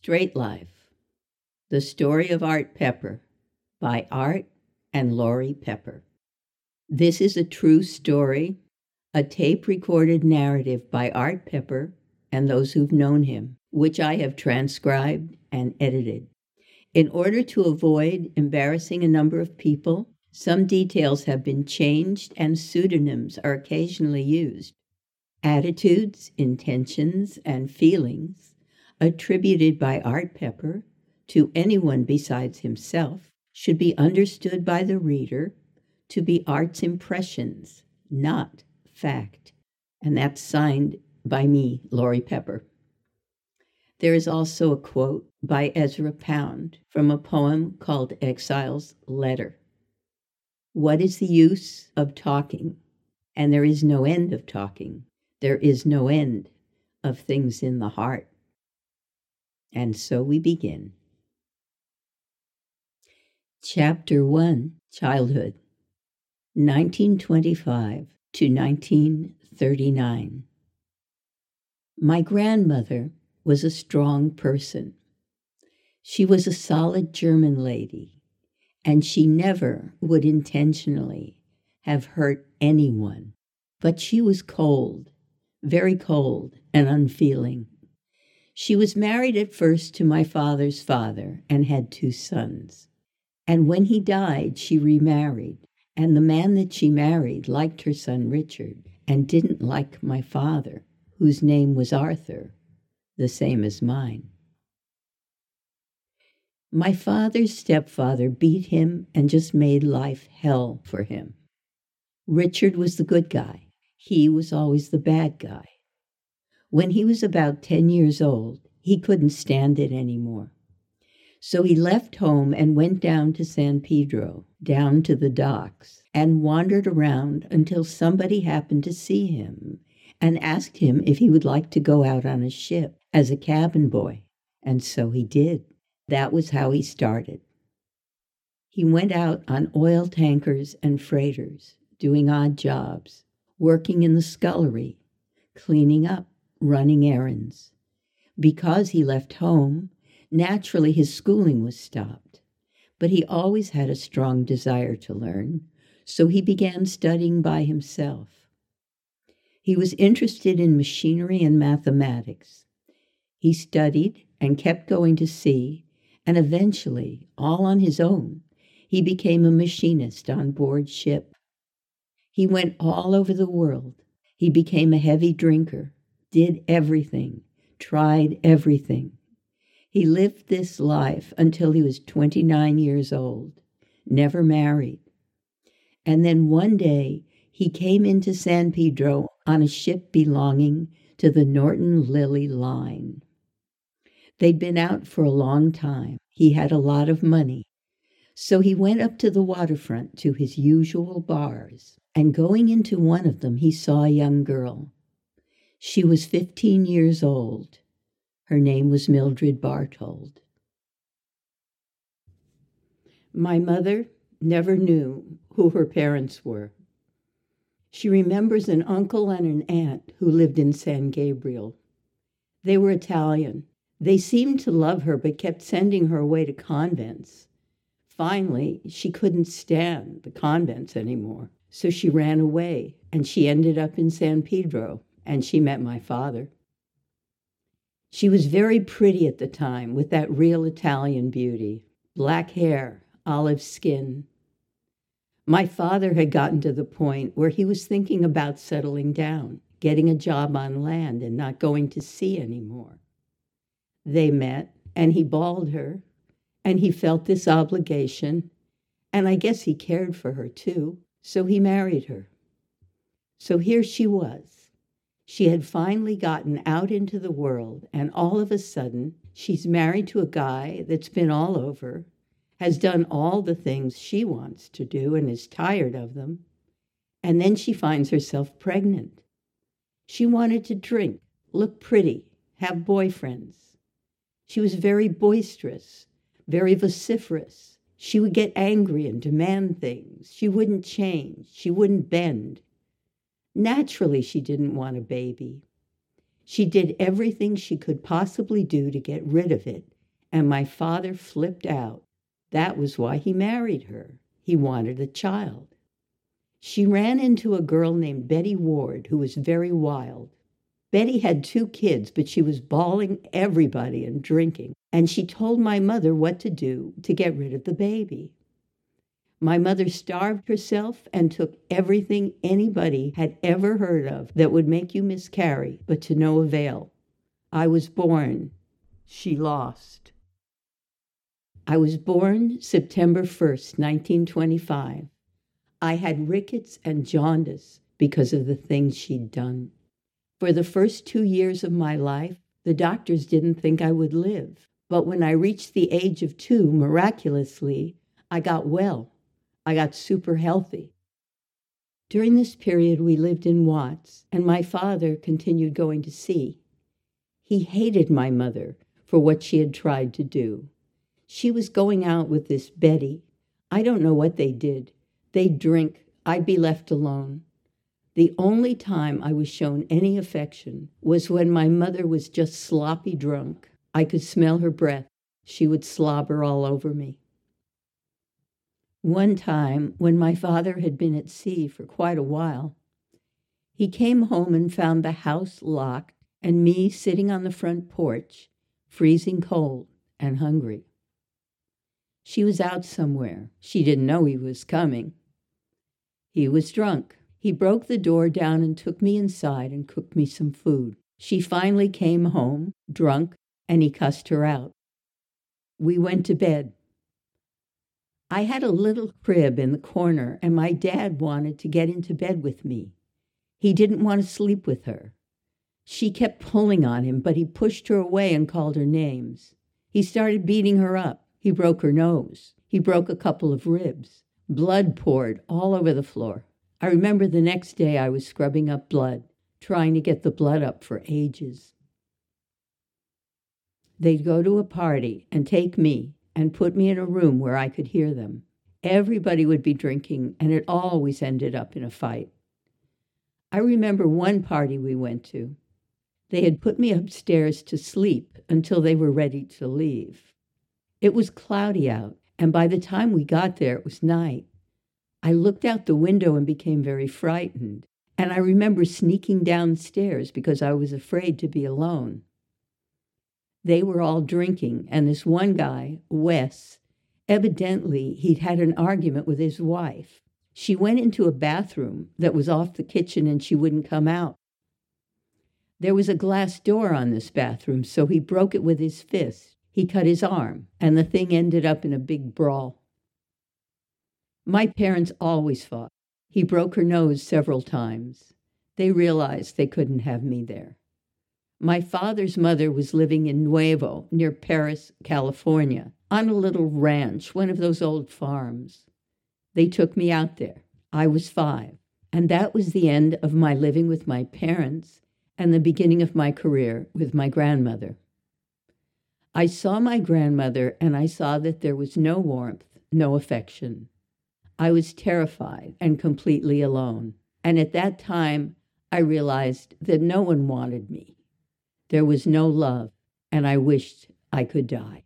Straight Life The Story of Art Pepper by Art and Laurie Pepper. This is a true story, a tape recorded narrative by Art Pepper and those who've known him, which I have transcribed and edited. In order to avoid embarrassing a number of people, some details have been changed and pseudonyms are occasionally used. Attitudes, intentions, and feelings attributed by Art Pepper to anyone besides himself should be understood by the reader to be Art's impressions, not fact. And that's signed by me, Laurie Pepper. There is also a quote by Ezra Pound from a poem called Exile's Letter. What is the use of talking? And there is no end of talking. There is no end of things in the heart. And so we begin. Chapter 1 Childhood 1925 to 1939. My grandmother was a strong person. She was a solid German lady, and she never would intentionally have hurt anyone. But she was cold, very cold and unfeeling. She was married at first to my father's father and had two sons. And when he died, she remarried. And the man that she married liked her son Richard and didn't like my father, whose name was Arthur, the same as mine. My father's stepfather beat him and just made life hell for him. Richard was the good guy. He was always the bad guy. When he was about 10 years old, he couldn't stand it anymore. So he left home and went down to San Pedro, down to the docks, and wandered around until somebody happened to see him and asked him if he would like to go out on a ship as a cabin boy. And so he did. That was how he started. He went out on oil tankers and freighters, doing odd jobs, working in the scullery, cleaning up, running errands. Because he left home, naturally his schooling was stopped. But he always had a strong desire to learn, so he began studying by himself. He was interested in machinery and mathematics. He studied and kept going to sea, and eventually, all on his own, he became a machinist on board ship. He went all over the world. He became a heavy drinker did everything, tried everything. He lived this life until he was 29 years old, never married. And then one day he came into San Pedro on a ship belonging to the Norton Lilly Line. They'd been out for a long time. He had a lot of money. So he went up to the waterfront to his usual bars, and going into one of them, he saw a young girl. She was 15 years old. Her name was Mildred Bartold. My mother never knew who her parents were. She remembers an uncle and an aunt who lived in San Gabriel. They were Italian. They seemed to love her but kept sending her away to convents. Finally, she couldn't stand the convents anymore, so she ran away and she ended up in San Pedro and she met my father. She was very pretty at the time with that real Italian beauty black hair, olive skin. My father had gotten to the point where he was thinking about settling down, getting a job on land, and not going to sea anymore. They met, and he balled her, and he felt this obligation, and I guess he cared for her too, so he married her. So here she was she had finally gotten out into the world, and all of a sudden, she's married to a guy that's been all over, has done all the things she wants to do, and is tired of them. And then she finds herself pregnant. She wanted to drink, look pretty, have boyfriends. She was very boisterous, very vociferous. She would get angry and demand things. She wouldn't change. She wouldn't bend. Naturally, she didn't want a baby. She did everything she could possibly do to get rid of it, and my father flipped out. That was why he married her. He wanted a child. She ran into a girl named Betty Ward, who was very wild. Betty had two kids, but she was balling everybody and drinking, and she told my mother what to do to get rid of the baby. My mother starved herself and took everything anybody had ever heard of that would make you miscarry, but to no avail. I was born. She lost. I was born September 1st, 1925. I had rickets and jaundice because of the things she'd done. For the first two years of my life, the doctors didn't think I would live. But when I reached the age of two, miraculously, I got well I got super healthy. During this period, we lived in Watts, and my father continued going to sea. He hated my mother for what she had tried to do. She was going out with this Betty. I don't know what they did. They'd drink, I'd be left alone. The only time I was shown any affection was when my mother was just sloppy drunk. I could smell her breath. She would slobber all over me. One time, when my father had been at sea for quite a while, he came home and found the house locked and me sitting on the front porch, freezing cold and hungry. She was out somewhere. She didn't know he was coming. He was drunk. He broke the door down and took me inside and cooked me some food. She finally came home, drunk, and he cussed her out. We went to bed. I had a little crib in the corner, and my dad wanted to get into bed with me. He didn't want to sleep with her. She kept pulling on him, but he pushed her away and called her names. He started beating her up. He broke her nose. He broke a couple of ribs. Blood poured all over the floor. I remember the next day I was scrubbing up blood, trying to get the blood up for ages. They'd go to a party and take me, and put me in a room where I could hear them. Everybody would be drinking, and it always ended up in a fight. I remember one party we went to. They had put me upstairs to sleep until they were ready to leave. It was cloudy out, and by the time we got there, it was night. I looked out the window and became very frightened, and I remember sneaking downstairs because I was afraid to be alone. They were all drinking, and this one guy, Wes, evidently he'd had an argument with his wife. She went into a bathroom that was off the kitchen and she wouldn't come out. There was a glass door on this bathroom, so he broke it with his fist. He cut his arm, and the thing ended up in a big brawl. My parents always fought. He broke her nose several times. They realized they couldn't have me there. My father's mother was living in Nuevo, near Perris, California, on a little ranch, one of those old farms. They took me out there. I was five, and that was the end of my living with my parents and the beginning of my career with my grandmother. I saw my grandmother and I saw that there was no warmth, no affection. I was terrified and completely alone. And at that time, I realized that no one wanted me. There was no love, and I wished I could die.